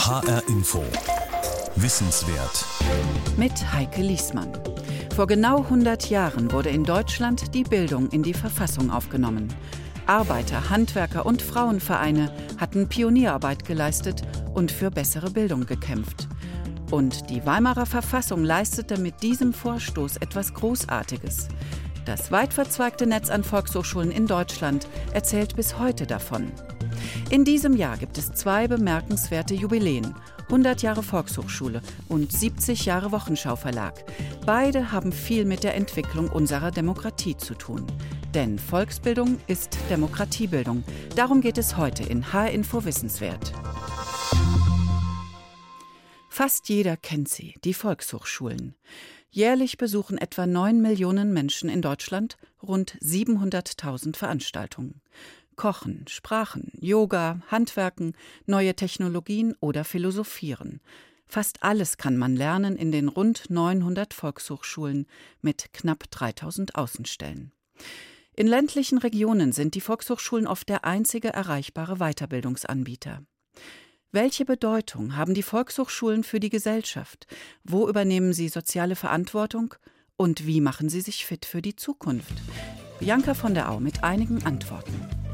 HR Info. Wissenswert. Mit Heike Liesmann. Vor genau 100 Jahren wurde in Deutschland die Bildung in die Verfassung aufgenommen. Arbeiter, Handwerker und Frauenvereine hatten Pionierarbeit geleistet und für bessere Bildung gekämpft. Und die Weimarer Verfassung leistete mit diesem Vorstoß etwas Großartiges. Das weit verzweigte Netz an Volkshochschulen in Deutschland erzählt bis heute davon. In diesem Jahr gibt es zwei bemerkenswerte Jubiläen. 100 Jahre Volkshochschule und 70 Jahre Wochenschau Verlag. Beide haben viel mit der Entwicklung unserer Demokratie zu tun. Denn Volksbildung ist Demokratiebildung. Darum geht es heute in H-Info Wissenswert. Fast jeder kennt sie, die Volkshochschulen. Jährlich besuchen etwa 9 Millionen Menschen in Deutschland rund 700.000 Veranstaltungen. Kochen, Sprachen, Yoga, Handwerken, neue Technologien oder Philosophieren. Fast alles kann man lernen in den rund 900 Volkshochschulen mit knapp 3000 Außenstellen. In ländlichen Regionen sind die Volkshochschulen oft der einzige erreichbare Weiterbildungsanbieter. Welche Bedeutung haben die Volkshochschulen für die Gesellschaft? Wo übernehmen sie soziale Verantwortung? Und wie machen sie sich fit für die Zukunft? Bianca von der Au mit einigen Antworten.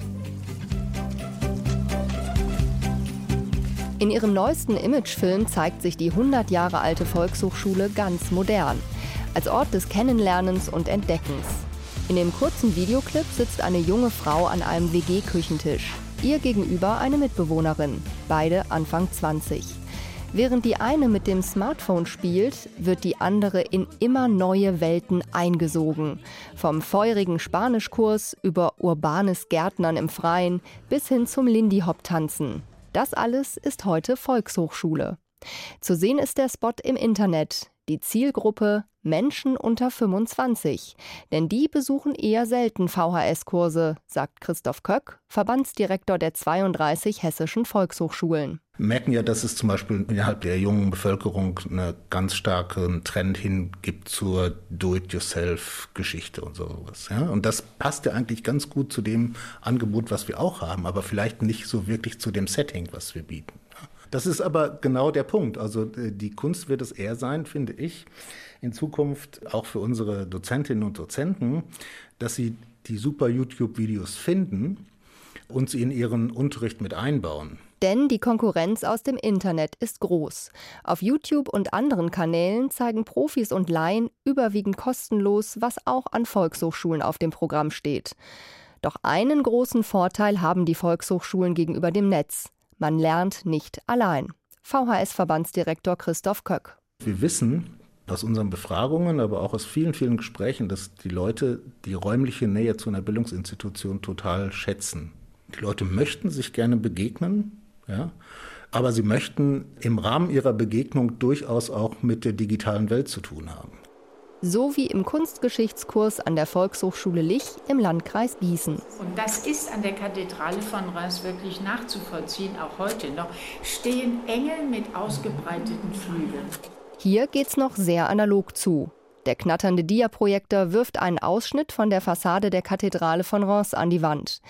In ihrem neuesten Imagefilm zeigt sich die 100 Jahre alte Volkshochschule ganz modern, als Ort des Kennenlernens und Entdeckens. In dem kurzen Videoclip sitzt eine junge Frau an einem WG-Küchentisch. Ihr gegenüber eine Mitbewohnerin, beide Anfang 20. Während die eine mit dem Smartphone spielt, wird die andere in immer neue Welten eingesogen. Vom feurigen Spanischkurs über urbanes Gärtnern im Freien bis hin zum Lindy Hop Tanzen. Das alles ist heute Volkshochschule. Zu sehen ist der Spot im Internet. Die Zielgruppe Menschen unter 25. Denn die besuchen eher selten VHS-Kurse, sagt Christoph Köck, Verbandsdirektor der 32 hessischen Volkshochschulen. Wir merken ja, dass es zum Beispiel innerhalb der jungen Bevölkerung einen ganz starken Trend hin gibt zur Do-it-yourself-Geschichte und sowas. Ja? Und das passt ja eigentlich ganz gut zu dem Angebot, was wir auch haben, aber vielleicht nicht so wirklich zu dem Setting, was wir bieten. Das ist aber genau der Punkt. Also äh, die Kunst wird es eher sein, finde ich, in Zukunft auch für unsere Dozentinnen und Dozenten, dass sie die super YouTube-Videos finden und sie in ihren Unterricht mit einbauen. Denn die Konkurrenz aus dem Internet ist groß. Auf YouTube und anderen Kanälen zeigen Profis und Laien überwiegend kostenlos, was auch an Volkshochschulen auf dem Programm steht. Doch einen großen Vorteil haben die Volkshochschulen gegenüber dem Netz. Man lernt nicht allein. VHS-Verbandsdirektor Christoph Köck. Wir wissen aus unseren Befragungen, aber auch aus vielen, vielen Gesprächen, dass die Leute die räumliche Nähe zu einer Bildungsinstitution total schätzen. Die Leute möchten sich gerne begegnen, ja, aber sie möchten im Rahmen ihrer Begegnung durchaus auch mit der digitalen Welt zu tun haben. So wie im Kunstgeschichtskurs an der Volkshochschule Lich im Landkreis Gießen. Und das ist an der Kathedrale von Reims wirklich nachzuvollziehen, auch heute noch, stehen Engel mit ausgebreiteten Flügeln. Hier geht's noch sehr analog zu. Der knatternde Diaprojektor wirft einen Ausschnitt von der Fassade der Kathedrale von Reims an die Wand.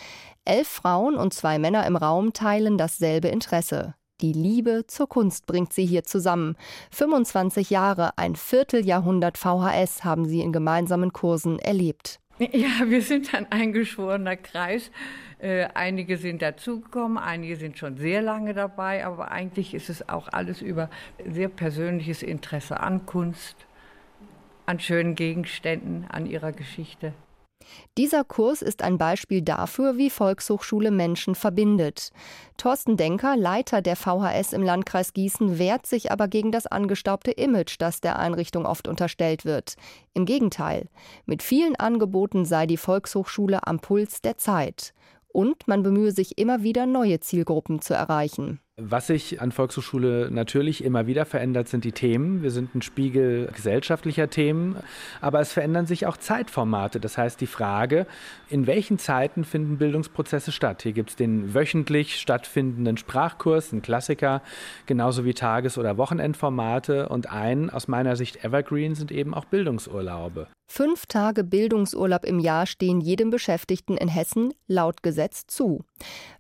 Elf Frauen und zwei Männer im Raum teilen dasselbe Interesse. Die Liebe zur Kunst bringt sie hier zusammen. 25 Jahre, ein Vierteljahrhundert VHS haben sie in gemeinsamen Kursen erlebt. Ja, wir sind ein eingeschworener Kreis. Äh, einige sind dazugekommen, einige sind schon sehr lange dabei, aber eigentlich ist es auch alles über sehr persönliches Interesse an Kunst, an schönen Gegenständen, an ihrer Geschichte. Dieser Kurs ist ein Beispiel dafür, wie Volkshochschule Menschen verbindet. Thorsten Denker, Leiter der VHS im Landkreis Gießen, wehrt sich aber gegen das angestaubte Image, das der Einrichtung oft unterstellt wird. Im Gegenteil, mit vielen Angeboten sei die Volkshochschule am Puls der Zeit. Und man bemühe sich immer wieder, neue Zielgruppen zu erreichen. Was sich an Volkshochschule natürlich immer wieder verändert, sind die Themen. Wir sind ein Spiegel gesellschaftlicher Themen, aber es verändern sich auch Zeitformate. Das heißt, die Frage, in welchen Zeiten finden Bildungsprozesse statt? Hier gibt es den wöchentlich stattfindenden Sprachkurs, einen Klassiker, genauso wie Tages- oder Wochenendformate. Und ein aus meiner Sicht Evergreen sind eben auch Bildungsurlaube. Fünf Tage Bildungsurlaub im Jahr stehen jedem Beschäftigten in Hessen laut Gesetz zu.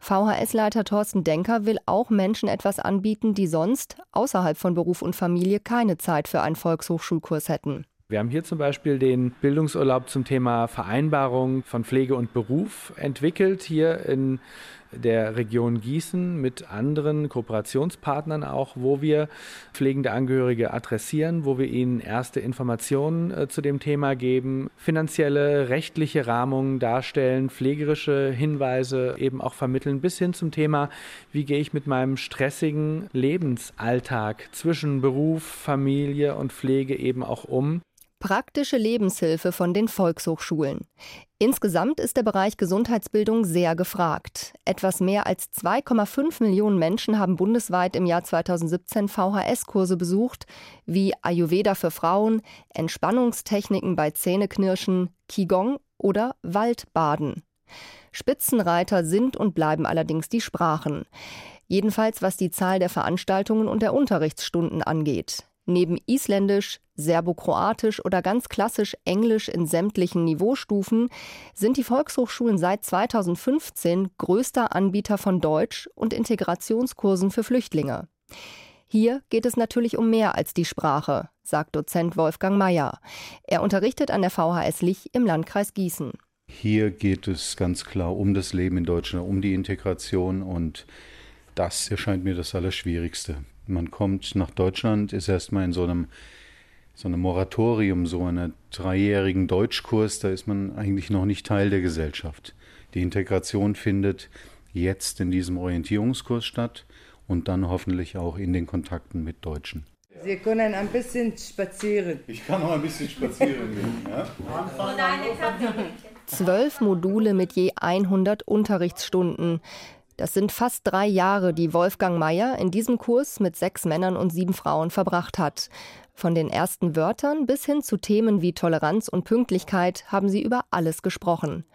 VHS-Leiter Thorsten Denker will auch Menschen Menschen etwas anbieten, die sonst außerhalb von Beruf und Familie keine Zeit für einen Volkshochschulkurs hätten. Wir haben hier zum Beispiel den Bildungsurlaub zum Thema Vereinbarung von Pflege und Beruf entwickelt, hier in der Region Gießen mit anderen Kooperationspartnern auch, wo wir pflegende Angehörige adressieren, wo wir ihnen erste Informationen äh, zu dem Thema geben, finanzielle, rechtliche Rahmungen darstellen, pflegerische Hinweise eben auch vermitteln, bis hin zum Thema, wie gehe ich mit meinem stressigen Lebensalltag zwischen Beruf, Familie und Pflege eben auch um. Praktische Lebenshilfe von den Volkshochschulen. Insgesamt ist der Bereich Gesundheitsbildung sehr gefragt. Etwas mehr als 2,5 Millionen Menschen haben bundesweit im Jahr 2017 VHS-Kurse besucht, wie Ayurveda für Frauen, Entspannungstechniken bei Zähneknirschen, Qigong oder Waldbaden. Spitzenreiter sind und bleiben allerdings die Sprachen. Jedenfalls was die Zahl der Veranstaltungen und der Unterrichtsstunden angeht. Neben Isländisch, Serbokroatisch oder ganz klassisch Englisch in sämtlichen Niveaustufen sind die Volkshochschulen seit 2015 größter Anbieter von Deutsch- und Integrationskursen für Flüchtlinge. Hier geht es natürlich um mehr als die Sprache, sagt Dozent Wolfgang Mayer. Er unterrichtet an der VHS Lich im Landkreis Gießen. Hier geht es ganz klar um das Leben in Deutschland, um die Integration und das erscheint mir das Allerschwierigste. Man kommt nach Deutschland, ist erstmal in so einem, so einem Moratorium, so einem dreijährigen Deutschkurs, da ist man eigentlich noch nicht Teil der Gesellschaft. Die Integration findet jetzt in diesem Orientierungskurs statt und dann hoffentlich auch in den Kontakten mit Deutschen. Sie können ein bisschen spazieren. Ich kann auch ein bisschen spazieren gehen. Ja? Zwölf Module mit je 100 Unterrichtsstunden. Das sind fast drei Jahre, die Wolfgang Mayer in diesem Kurs mit sechs Männern und sieben Frauen verbracht hat. Von den ersten Wörtern bis hin zu Themen wie Toleranz und Pünktlichkeit haben sie über alles gesprochen.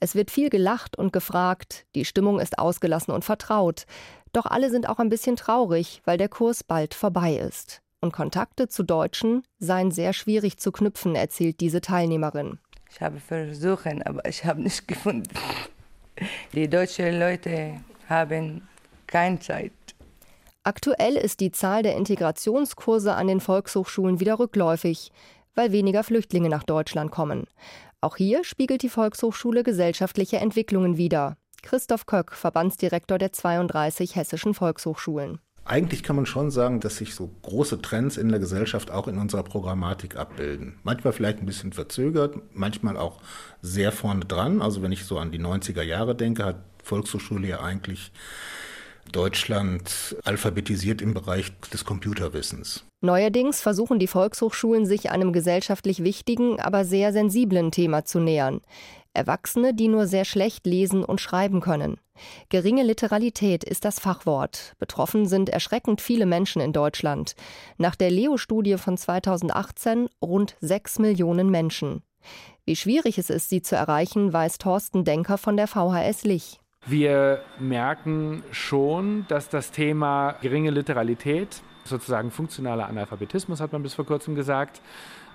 Es wird viel gelacht und gefragt, die Stimmung ist ausgelassen und vertraut. Doch alle sind auch ein bisschen traurig, weil der Kurs bald vorbei ist. Und Kontakte zu Deutschen seien sehr schwierig zu knüpfen, erzählt diese Teilnehmerin. Ich habe versucht, aber ich habe nicht gefunden. Die deutschen Leute haben keine Zeit. Aktuell ist die Zahl der Integrationskurse an den Volkshochschulen wieder rückläufig, weil weniger Flüchtlinge nach Deutschland kommen. Auch hier spiegelt die Volkshochschule gesellschaftliche Entwicklungen wider. Christoph Köck, Verbandsdirektor der 32 hessischen Volkshochschulen. Eigentlich kann man schon sagen, dass sich so große Trends in der Gesellschaft auch in unserer Programmatik abbilden. Manchmal vielleicht ein bisschen verzögert, manchmal auch sehr vorne dran. Also wenn ich so an die 90er Jahre denke, hat Volkshochschule ja eigentlich Deutschland alphabetisiert im Bereich des Computerwissens. Neuerdings versuchen die Volkshochschulen sich einem gesellschaftlich wichtigen, aber sehr sensiblen Thema zu nähern. Erwachsene, die nur sehr schlecht lesen und schreiben können. Geringe Literalität ist das Fachwort. Betroffen sind erschreckend viele Menschen in Deutschland. Nach der Leo-Studie von 2018 rund sechs Millionen Menschen. Wie schwierig es ist, sie zu erreichen, weiß Thorsten Denker von der VHS Lich. Wir merken schon, dass das Thema geringe Literalität, sozusagen funktionaler Analphabetismus, hat man bis vor kurzem gesagt,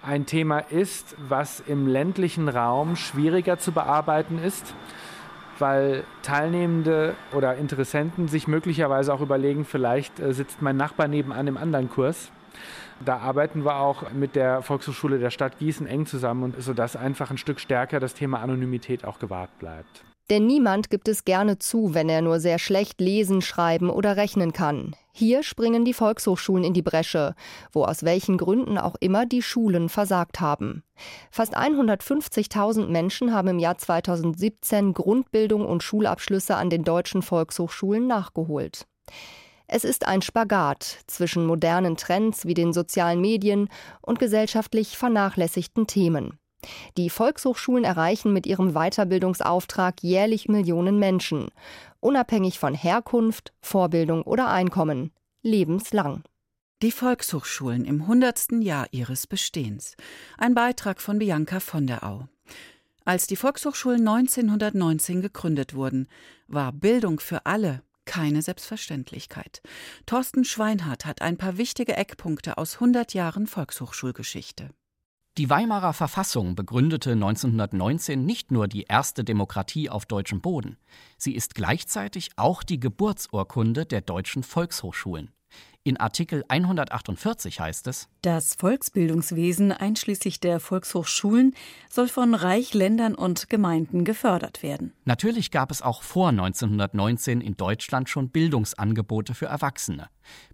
ein Thema ist, was im ländlichen Raum schwieriger zu bearbeiten ist, weil Teilnehmende oder Interessenten sich möglicherweise auch überlegen, vielleicht äh, sitzt mein Nachbar nebenan im anderen Kurs. Da arbeiten wir auch mit der Volkshochschule der Stadt Gießen eng zusammen, sodass einfach ein Stück stärker das Thema Anonymität auch gewahrt bleibt. Denn niemand gibt es gerne zu, wenn er nur sehr schlecht lesen, schreiben oder rechnen kann. Hier springen die Volkshochschulen in die Bresche, wo aus welchen Gründen auch immer die Schulen versagt haben. Fast 150.000 Menschen haben im Jahr 2017 Grundbildung und Schulabschlüsse an den deutschen Volkshochschulen nachgeholt. Es ist ein Spagat zwischen modernen Trends wie den sozialen Medien und gesellschaftlich vernachlässigten Themen. Die Volkshochschulen erreichen mit ihrem Weiterbildungsauftrag jährlich Millionen Menschen, unabhängig von Herkunft, Vorbildung oder Einkommen, lebenslang. Die Volkshochschulen im 100. Jahr ihres Bestehens. Ein Beitrag von Bianca von der Au. Als die Volkshochschulen 1919 gegründet wurden, war Bildung für alle keine Selbstverständlichkeit. Thorsten Schweinhardt hat ein paar wichtige Eckpunkte aus 100 Jahren Volkshochschulgeschichte. Die Weimarer Verfassung begründete 1919 nicht nur die erste Demokratie auf deutschem Boden, sie ist gleichzeitig auch die Geburtsurkunde der deutschen Volkshochschulen. In Artikel 148 heißt es: Das Volksbildungswesen einschließlich der Volkshochschulen soll von Reich, Ländern und Gemeinden gefördert werden. Natürlich gab es auch vor 1919 in Deutschland schon Bildungsangebote für Erwachsene.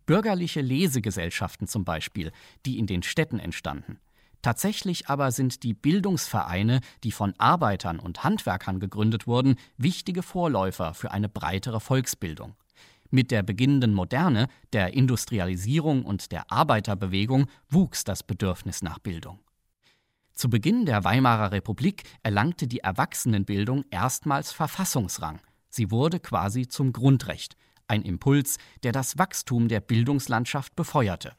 Bürgerliche Lesegesellschaften zum Beispiel, die in den Städten entstanden. Tatsächlich aber sind die Bildungsvereine, die von Arbeitern und Handwerkern gegründet wurden, wichtige Vorläufer für eine breitere Volksbildung. Mit der beginnenden Moderne, der Industrialisierung und der Arbeiterbewegung wuchs das Bedürfnis nach Bildung. Zu Beginn der Weimarer Republik erlangte die Erwachsenenbildung erstmals Verfassungsrang. Sie wurde quasi zum Grundrecht, ein Impuls, der das Wachstum der Bildungslandschaft befeuerte.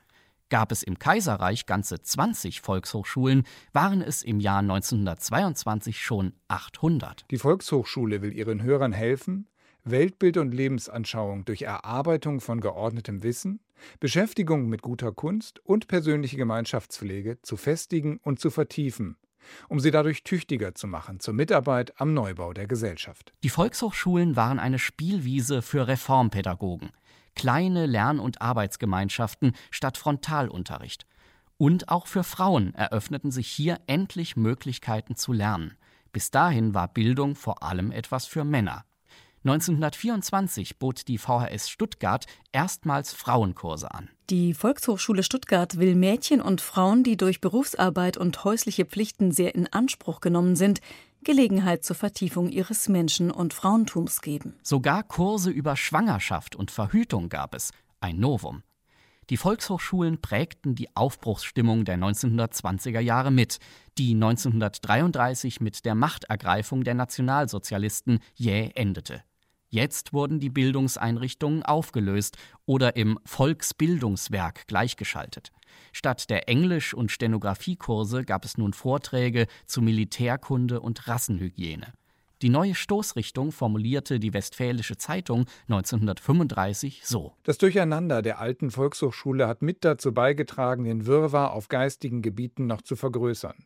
Gab es im Kaiserreich ganze 20 Volkshochschulen, waren es im Jahr 1922 schon 800. Die Volkshochschule will ihren Hörern helfen, Weltbild und Lebensanschauung durch Erarbeitung von geordnetem Wissen, Beschäftigung mit guter Kunst und persönliche Gemeinschaftspflege zu festigen und zu vertiefen, um sie dadurch tüchtiger zu machen zur Mitarbeit am Neubau der Gesellschaft. Die Volkshochschulen waren eine Spielwiese für Reformpädagogen, kleine Lern- und Arbeitsgemeinschaften statt Frontalunterricht. Und auch für Frauen eröffneten sich hier endlich Möglichkeiten zu lernen. Bis dahin war Bildung vor allem etwas für Männer. 1924 bot die VHS Stuttgart erstmals Frauenkurse an. Die Volkshochschule Stuttgart will Mädchen und Frauen, die durch Berufsarbeit und häusliche Pflichten sehr in Anspruch genommen sind, Gelegenheit zur Vertiefung ihres Menschen- und Frauentums geben. Sogar Kurse über Schwangerschaft und Verhütung gab es, ein Novum. Die Volkshochschulen prägten die Aufbruchsstimmung der 1920er Jahre mit, die 1933 mit der Machtergreifung der Nationalsozialisten jäh endete. Jetzt wurden die Bildungseinrichtungen aufgelöst oder im Volksbildungswerk gleichgeschaltet. Statt der Englisch- und Stenografiekurse gab es nun Vorträge zu Militärkunde und Rassenhygiene. Die neue Stoßrichtung formulierte die Westfälische Zeitung 1935 so: Das Durcheinander der alten Volkshochschule hat mit dazu beigetragen, den Wirrwarr auf geistigen Gebieten noch zu vergrößern.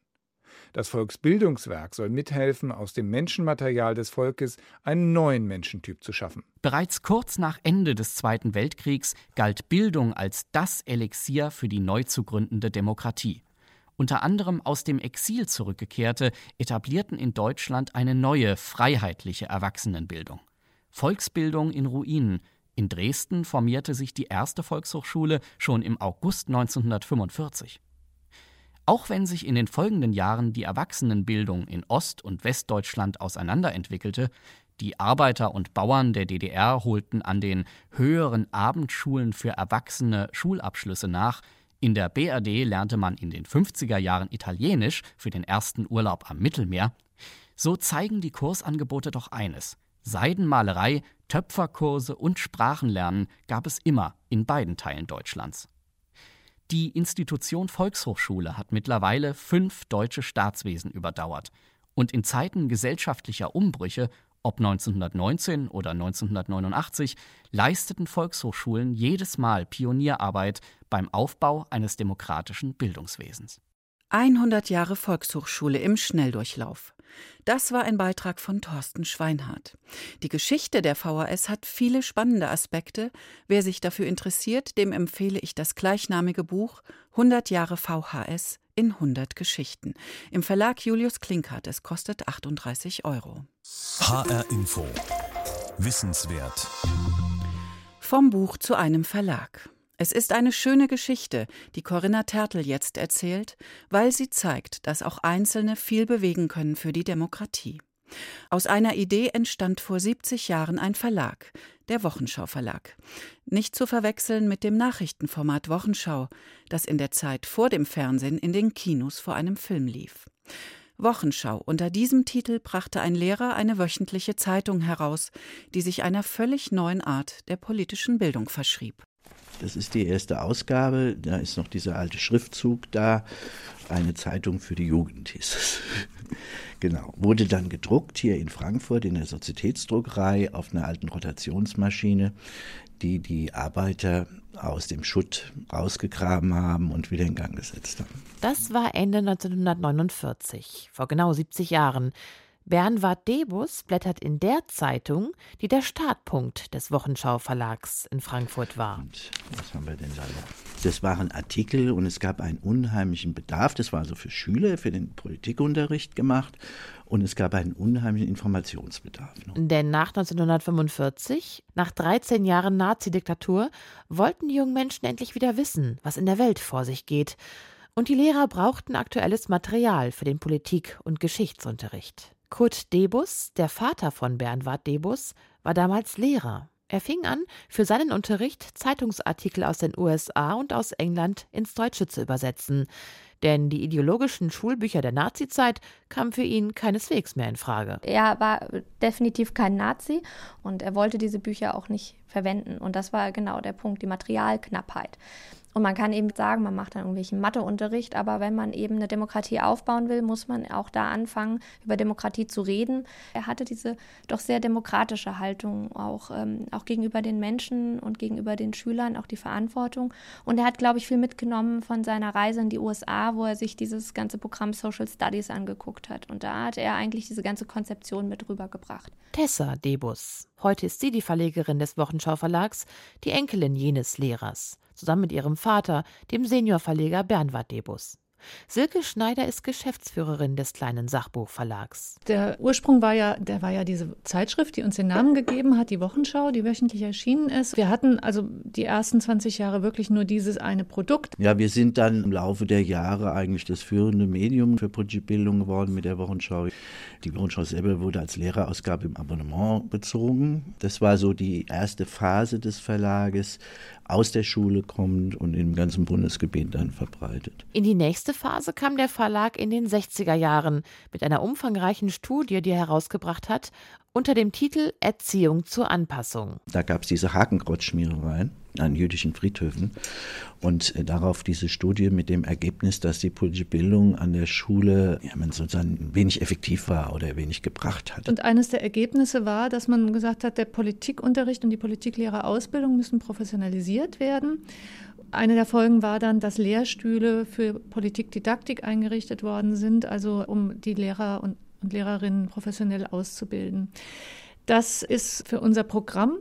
Das Volksbildungswerk soll mithelfen, aus dem Menschenmaterial des Volkes einen neuen Menschentyp zu schaffen. Bereits kurz nach Ende des Zweiten Weltkriegs galt Bildung als das Elixier für die neu zu gründende Demokratie. Unter anderem aus dem Exil zurückgekehrte etablierten in Deutschland eine neue, freiheitliche Erwachsenenbildung. Volksbildung in Ruinen. In Dresden formierte sich die erste Volkshochschule schon im August 1945. Auch wenn sich in den folgenden Jahren die Erwachsenenbildung in Ost- und Westdeutschland auseinanderentwickelte, die Arbeiter und Bauern der DDR holten an den höheren Abendschulen für Erwachsene Schulabschlüsse nach, in der BRD lernte man in den 50er Jahren Italienisch für den ersten Urlaub am Mittelmeer, so zeigen die Kursangebote doch eines. Seidenmalerei, Töpferkurse und Sprachenlernen gab es immer in beiden Teilen Deutschlands. Die Institution Volkshochschule hat mittlerweile fünf deutsche Staatswesen überdauert. Und in Zeiten gesellschaftlicher Umbrüche, ob 1919 oder 1989, leisteten Volkshochschulen jedes Mal Pionierarbeit beim Aufbau eines demokratischen Bildungswesens. 100 Jahre Volkshochschule im Schnelldurchlauf. Das war ein Beitrag von Thorsten Schweinhardt. Die Geschichte der VHS hat viele spannende Aspekte. Wer sich dafür interessiert, dem empfehle ich das gleichnamige Buch 100 Jahre VHS in 100 Geschichten. Im Verlag Julius Klinkert. Es kostet 38 Euro. HR Info. Wissenswert. Vom Buch zu einem Verlag. Es ist eine schöne Geschichte, die Corinna Tertel jetzt erzählt, weil sie zeigt, dass auch Einzelne viel bewegen können für die Demokratie. Aus einer Idee entstand vor 70 Jahren ein Verlag, der Wochenschau Verlag. Nicht zu verwechseln mit dem Nachrichtenformat Wochenschau, das in der Zeit vor dem Fernsehen in den Kinos vor einem Film lief. Wochenschau. Unter diesem Titel brachte ein Lehrer eine wöchentliche Zeitung heraus, die sich einer völlig neuen Art der politischen Bildung verschrieb. Das ist die erste Ausgabe. Da ist noch dieser alte Schriftzug da. Eine Zeitung für die Jugend hieß es. Genau. Wurde dann gedruckt hier in Frankfurt in der Sozietätsdruckerei auf einer alten Rotationsmaschine, die die Arbeiter aus dem Schutt rausgegraben haben und wieder in Gang gesetzt haben. Das war Ende 1949, vor genau 70 Jahren. Bernward Debus blättert in der Zeitung, die der Startpunkt des Wochenschau Verlags in Frankfurt war. Und was haben wir denn da? Das waren Artikel und es gab einen unheimlichen Bedarf. Das war also für Schüler, für den Politikunterricht gemacht. Und es gab einen unheimlichen Informationsbedarf. Denn nach 1945, nach 13 Jahren Nazidiktatur, wollten die jungen Menschen endlich wieder wissen, was in der Welt vor sich geht. Und die Lehrer brauchten aktuelles Material für den Politik- und Geschichtsunterricht. Kurt Debus, der Vater von Bernward Debus, war damals Lehrer. Er fing an, für seinen Unterricht Zeitungsartikel aus den USA und aus England ins Deutsche zu übersetzen. Denn die ideologischen Schulbücher der Nazizeit kamen für ihn keineswegs mehr in Frage. Er war definitiv kein Nazi und er wollte diese Bücher auch nicht verwenden. Und das war genau der Punkt, die Materialknappheit. Und man kann eben sagen, man macht dann irgendwelchen Matheunterricht, aber wenn man eben eine Demokratie aufbauen will, muss man auch da anfangen, über Demokratie zu reden. Er hatte diese doch sehr demokratische Haltung, auch, ähm, auch gegenüber den Menschen und gegenüber den Schülern, auch die Verantwortung. Und er hat, glaube ich, viel mitgenommen von seiner Reise in die USA, wo er sich dieses ganze Programm Social Studies angeguckt hat. Und da hat er eigentlich diese ganze Konzeption mit rübergebracht. Tessa Debus. Heute ist sie die Verlegerin des Wochenschau Verlags, die Enkelin jenes Lehrers zusammen mit ihrem Vater, dem Seniorverleger Bernward Debus. Silke Schneider ist Geschäftsführerin des kleinen Sachbuchverlags. Der Ursprung war ja, der war ja diese Zeitschrift, die uns den Namen gegeben hat, die Wochenschau, die wöchentlich erschienen ist. Wir hatten also die ersten 20 Jahre wirklich nur dieses eine Produkt. Ja, wir sind dann im Laufe der Jahre eigentlich das führende Medium für Bildung geworden mit der Wochenschau. Die Wochenschau selber wurde als Lehrerausgabe im Abonnement bezogen. Das war so die erste Phase des Verlages aus der Schule kommt und im ganzen Bundesgebiet dann verbreitet. In die nächste Phase kam der Verlag in den 60er Jahren mit einer umfangreichen Studie, die er herausgebracht hat, unter dem Titel Erziehung zur Anpassung. Da gab es diese Hakenkreuzschmierereien an jüdischen Friedhöfen und äh, darauf diese Studie mit dem Ergebnis, dass die politische Bildung an der Schule ja, man sozusagen wenig effektiv war oder wenig gebracht hat. Und eines der Ergebnisse war, dass man gesagt hat, der Politikunterricht und die Politiklehrerausbildung müssen professionalisiert werden. Eine der Folgen war dann, dass Lehrstühle für Politikdidaktik eingerichtet worden sind, also um die Lehrer und und Lehrerinnen professionell auszubilden. Das ist für unser Programm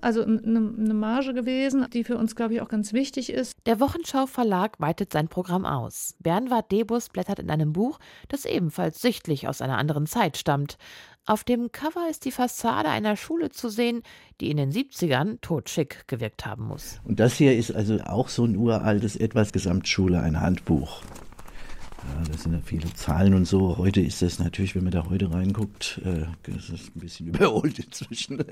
also eine, eine Marge gewesen, die für uns, glaube ich, auch ganz wichtig ist. Der Wochenschau Verlag weitet sein Programm aus. Bernward Debus blättert in einem Buch, das ebenfalls sichtlich aus einer anderen Zeit stammt. Auf dem Cover ist die Fassade einer Schule zu sehen, die in den 70ern totschick gewirkt haben muss. Und das hier ist also auch so ein uraltes Etwas Gesamtschule, ein Handbuch. Ja, das sind ja viele Zahlen und so. Heute ist das natürlich, wenn man da heute reinguckt, äh, das ist ein bisschen überholt inzwischen.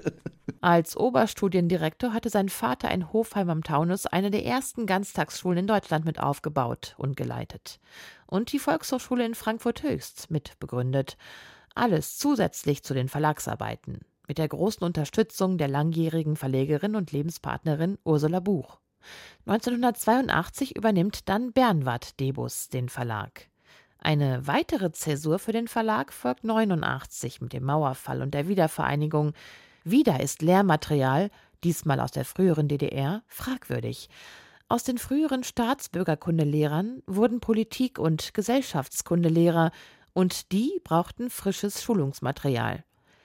Als Oberstudiendirektor hatte sein Vater in Hofheim am Taunus eine der ersten Ganztagsschulen in Deutschland mit aufgebaut und geleitet. Und die Volkshochschule in Frankfurt Höchst mit begründet. Alles zusätzlich zu den Verlagsarbeiten. Mit der großen Unterstützung der langjährigen Verlegerin und Lebenspartnerin Ursula Buch. 1982 übernimmt dann Bernward Debus den Verlag. Eine weitere Zäsur für den Verlag folgt 89 mit dem Mauerfall und der Wiedervereinigung. Wieder ist Lehrmaterial, diesmal aus der früheren DDR, fragwürdig. Aus den früheren Staatsbürgerkundelehrern wurden Politik- und Gesellschaftskundelehrer, und die brauchten frisches Schulungsmaterial.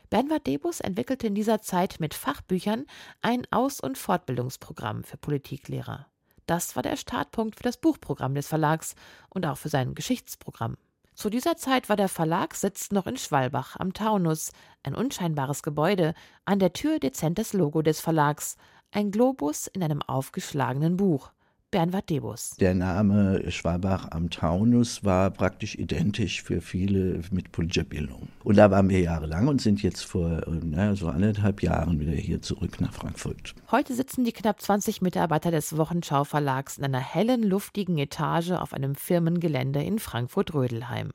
Bernward Debus entwickelte in dieser Zeit mit Fachbüchern ein Aus- und Fortbildungsprogramm für Politiklehrer. Das war der Startpunkt für das Buchprogramm des Verlags und auch für sein Geschichtsprogramm. Zu dieser Zeit war der Verlagssitz noch in Schwalbach am Taunus, ein unscheinbares Gebäude, an der Tür dezentes Logo des Verlags, ein Globus in einem aufgeschlagenen Buch. Bernward Debus. Der Name Schwabach am Taunus war praktisch identisch für viele mit politischer Bildung. Und da waren wir jahrelang und sind jetzt vor naja, so anderthalb Jahren wieder hier zurück nach Frankfurt. Heute sitzen die knapp 20 Mitarbeiter des Wochenschau Verlags in einer hellen, luftigen Etage auf einem Firmengelände in Frankfurt-Rödelheim.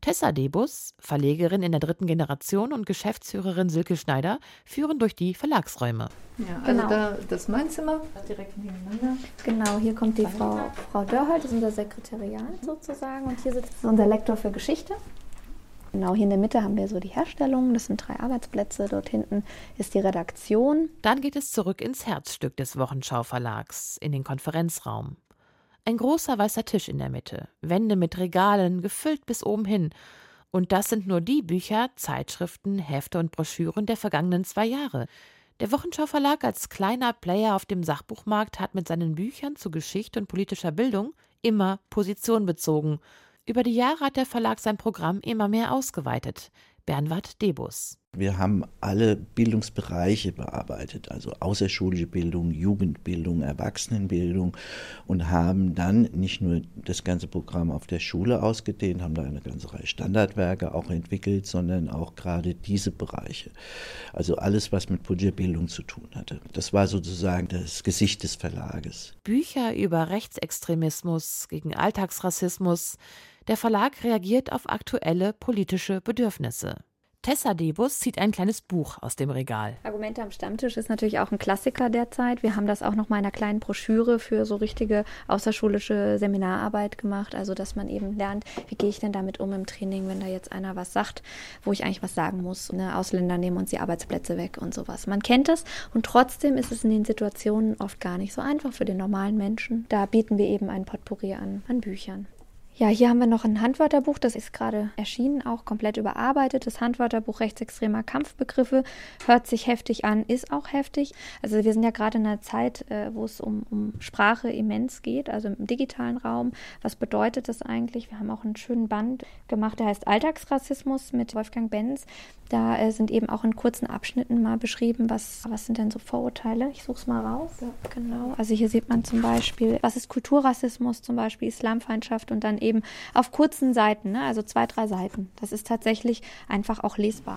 Tessa Debus, Verlegerin in der dritten Generation und Geschäftsführerin Silke Schneider führen durch die Verlagsräume. Ja, also genau. da, das ist mein Zimmer, direkt nebeneinander. Genau, hier kommt die Frau, Frau Dörhold, das ist unser Sekretariat sozusagen und hier sitzt unser Lektor für Geschichte. Genau, hier in der Mitte haben wir so die Herstellung, das sind drei Arbeitsplätze, dort hinten ist die Redaktion. Dann geht es zurück ins Herzstück des Wochenschau Verlags, in den Konferenzraum. Ein großer weißer Tisch in der Mitte, Wände mit Regalen, gefüllt bis oben hin. Und das sind nur die Bücher, Zeitschriften, Hefte und Broschüren der vergangenen zwei Jahre. Der Wochenschau Verlag als kleiner Player auf dem Sachbuchmarkt hat mit seinen Büchern zu Geschichte und politischer Bildung immer Position bezogen. Über die Jahre hat der Verlag sein Programm immer mehr ausgeweitet. Bernward Debus. Wir haben alle Bildungsbereiche bearbeitet, also außerschulische Bildung, Jugendbildung, Erwachsenenbildung und haben dann nicht nur das ganze Programm auf der Schule ausgedehnt, haben da eine ganze Reihe Standardwerke auch entwickelt, sondern auch gerade diese Bereiche. Also alles, was mit Bildung zu tun hatte. Das war sozusagen das Gesicht des Verlages. Bücher über Rechtsextremismus, gegen Alltagsrassismus. Der Verlag reagiert auf aktuelle politische Bedürfnisse. Tessa Debus zieht ein kleines Buch aus dem Regal. Argumente am Stammtisch ist natürlich auch ein Klassiker derzeit. Wir haben das auch noch mal in einer kleinen Broschüre für so richtige außerschulische Seminararbeit gemacht. Also, dass man eben lernt, wie gehe ich denn damit um im Training, wenn da jetzt einer was sagt, wo ich eigentlich was sagen muss. Ne? Ausländer nehmen uns die Arbeitsplätze weg und sowas. Man kennt es und trotzdem ist es in den Situationen oft gar nicht so einfach für den normalen Menschen. Da bieten wir eben ein Potpourri an, an Büchern. Ja, hier haben wir noch ein Handwörterbuch, das ist gerade erschienen, auch komplett überarbeitet. Das Handwörterbuch rechtsextremer Kampfbegriffe hört sich heftig an, ist auch heftig. Also wir sind ja gerade in einer Zeit, äh, wo es um, um Sprache immens geht, also im digitalen Raum. Was bedeutet das eigentlich? Wir haben auch einen schönen Band gemacht, der heißt Alltagsrassismus mit Wolfgang Benz. Da äh, sind eben auch in kurzen Abschnitten mal beschrieben, was, was sind denn so Vorurteile. Ich suche es mal raus. Ja. Genau. Also hier sieht man zum Beispiel, was ist Kulturrassismus, zum Beispiel Islamfeindschaft und dann eben eben auf kurzen Seiten, ne? also zwei, drei Seiten. Das ist tatsächlich einfach auch lesbar.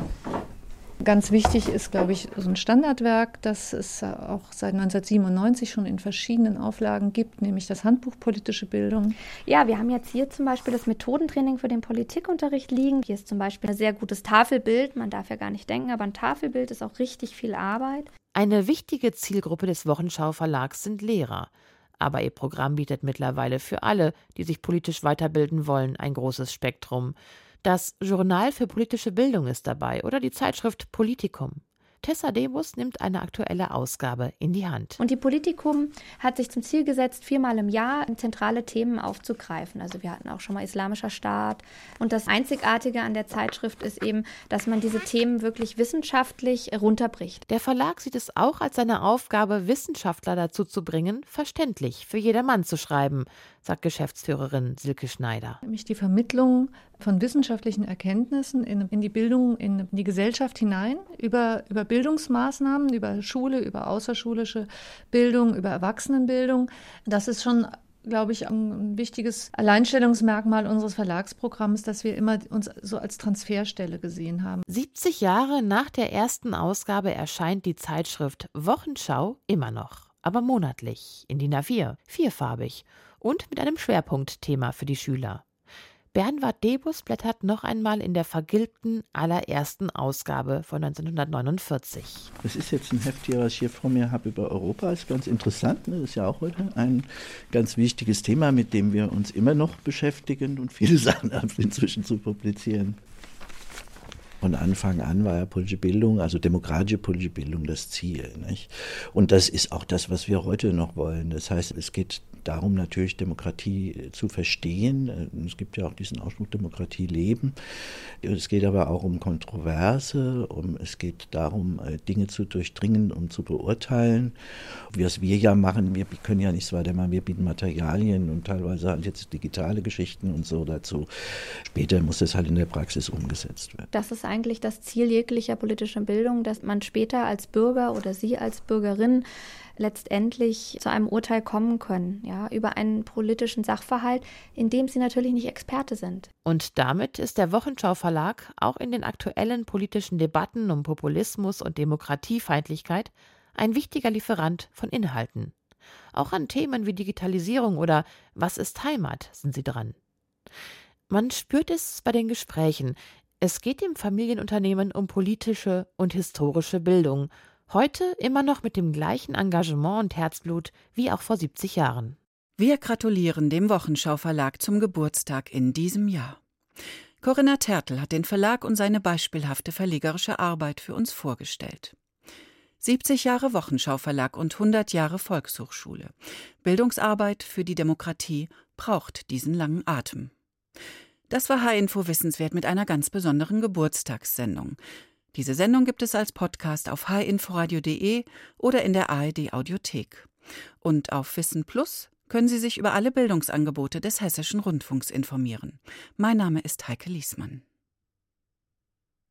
Ganz wichtig ist, glaube ich, so ein Standardwerk, das es auch seit 1997 schon in verschiedenen Auflagen gibt, nämlich das Handbuch Politische Bildung. Ja, wir haben jetzt hier zum Beispiel das Methodentraining für den Politikunterricht liegen. Hier ist zum Beispiel ein sehr gutes Tafelbild. Man darf ja gar nicht denken, aber ein Tafelbild ist auch richtig viel Arbeit. Eine wichtige Zielgruppe des Wochenschau Verlags sind Lehrer. Aber ihr Programm bietet mittlerweile für alle, die sich politisch weiterbilden wollen, ein großes Spektrum. Das Journal für politische Bildung ist dabei oder die Zeitschrift Politikum. Tessa Debus nimmt eine aktuelle Ausgabe in die Hand. Und die Politikum hat sich zum Ziel gesetzt, viermal im Jahr zentrale Themen aufzugreifen. Also wir hatten auch schon mal Islamischer Staat. Und das Einzigartige an der Zeitschrift ist eben, dass man diese Themen wirklich wissenschaftlich runterbricht. Der Verlag sieht es auch als seine Aufgabe, Wissenschaftler dazu zu bringen, verständlich für jedermann zu schreiben, sagt Geschäftsführerin Silke Schneider. Nämlich die Vermittlung von wissenschaftlichen Erkenntnissen in, in die Bildung, in die Gesellschaft hinein, über, über Bildungsmaßnahmen, über Schule, über außerschulische Bildung, über Erwachsenenbildung. Das ist schon glaube ich, ein wichtiges Alleinstellungsmerkmal unseres Verlagsprogramms, dass wir immer uns so als Transferstelle gesehen haben. 70 Jahre nach der ersten Ausgabe erscheint die Zeitschrift Wochenschau immer noch, aber monatlich in DIN A4, vierfarbig und mit einem Schwerpunktthema für die Schüler. Bernward Debus blättert noch einmal in der vergilbten allerersten Ausgabe von 1949. Das ist jetzt ein Heft hier, was ich hier vor mir habe über Europa. Ist ganz interessant. Ne? Das ist ja auch heute ein ganz wichtiges Thema, mit dem wir uns immer noch beschäftigen und viele Sachen inzwischen zu publizieren. Von Anfang an war ja politische Bildung, also demokratische politische Bildung das Ziel. Nicht? Und das ist auch das, was wir heute noch wollen. Das heißt, es geht darum, natürlich Demokratie äh, zu verstehen. Äh, es gibt ja auch diesen Ausspruch Demokratie leben. Es geht aber auch um Kontroverse, um, es geht darum, äh, Dinge zu durchdringen und zu beurteilen. Was wir ja machen, wir können ja nichts weiter machen, wir bieten Materialien und teilweise halt jetzt digitale Geschichten und so dazu. Später muss das halt in der Praxis umgesetzt werden. Das ist eigentlich das Ziel jeglicher politischen Bildung, dass man später als Bürger oder Sie als Bürgerin letztendlich zu einem Urteil kommen können, ja, über einen politischen Sachverhalt, in dem sie natürlich nicht Experte sind. Und damit ist der Wochenschau Verlag auch in den aktuellen politischen Debatten um Populismus und Demokratiefeindlichkeit ein wichtiger Lieferant von Inhalten. Auch an Themen wie Digitalisierung oder Was ist Heimat sind sie dran. Man spürt es bei den Gesprächen. Es geht im Familienunternehmen um politische und historische Bildung. Heute immer noch mit dem gleichen Engagement und Herzblut wie auch vor 70 Jahren. Wir gratulieren dem Wochenschau Verlag zum Geburtstag in diesem Jahr. Corinna Tertel hat den Verlag und seine beispielhafte verlegerische Arbeit für uns vorgestellt. 70 Jahre Wochenschau Verlag und 100 Jahre Volkshochschule. Bildungsarbeit für die Demokratie braucht diesen langen Atem. Das war H-Info Wissenswert mit einer ganz besonderen Geburtstagssendung. Diese Sendung gibt es als Podcast auf hinforadio.de oder in der ARD Audiothek. Und auf Wissen Plus können Sie sich über alle Bildungsangebote des Hessischen Rundfunks informieren. Mein Name ist Heike Liesmann.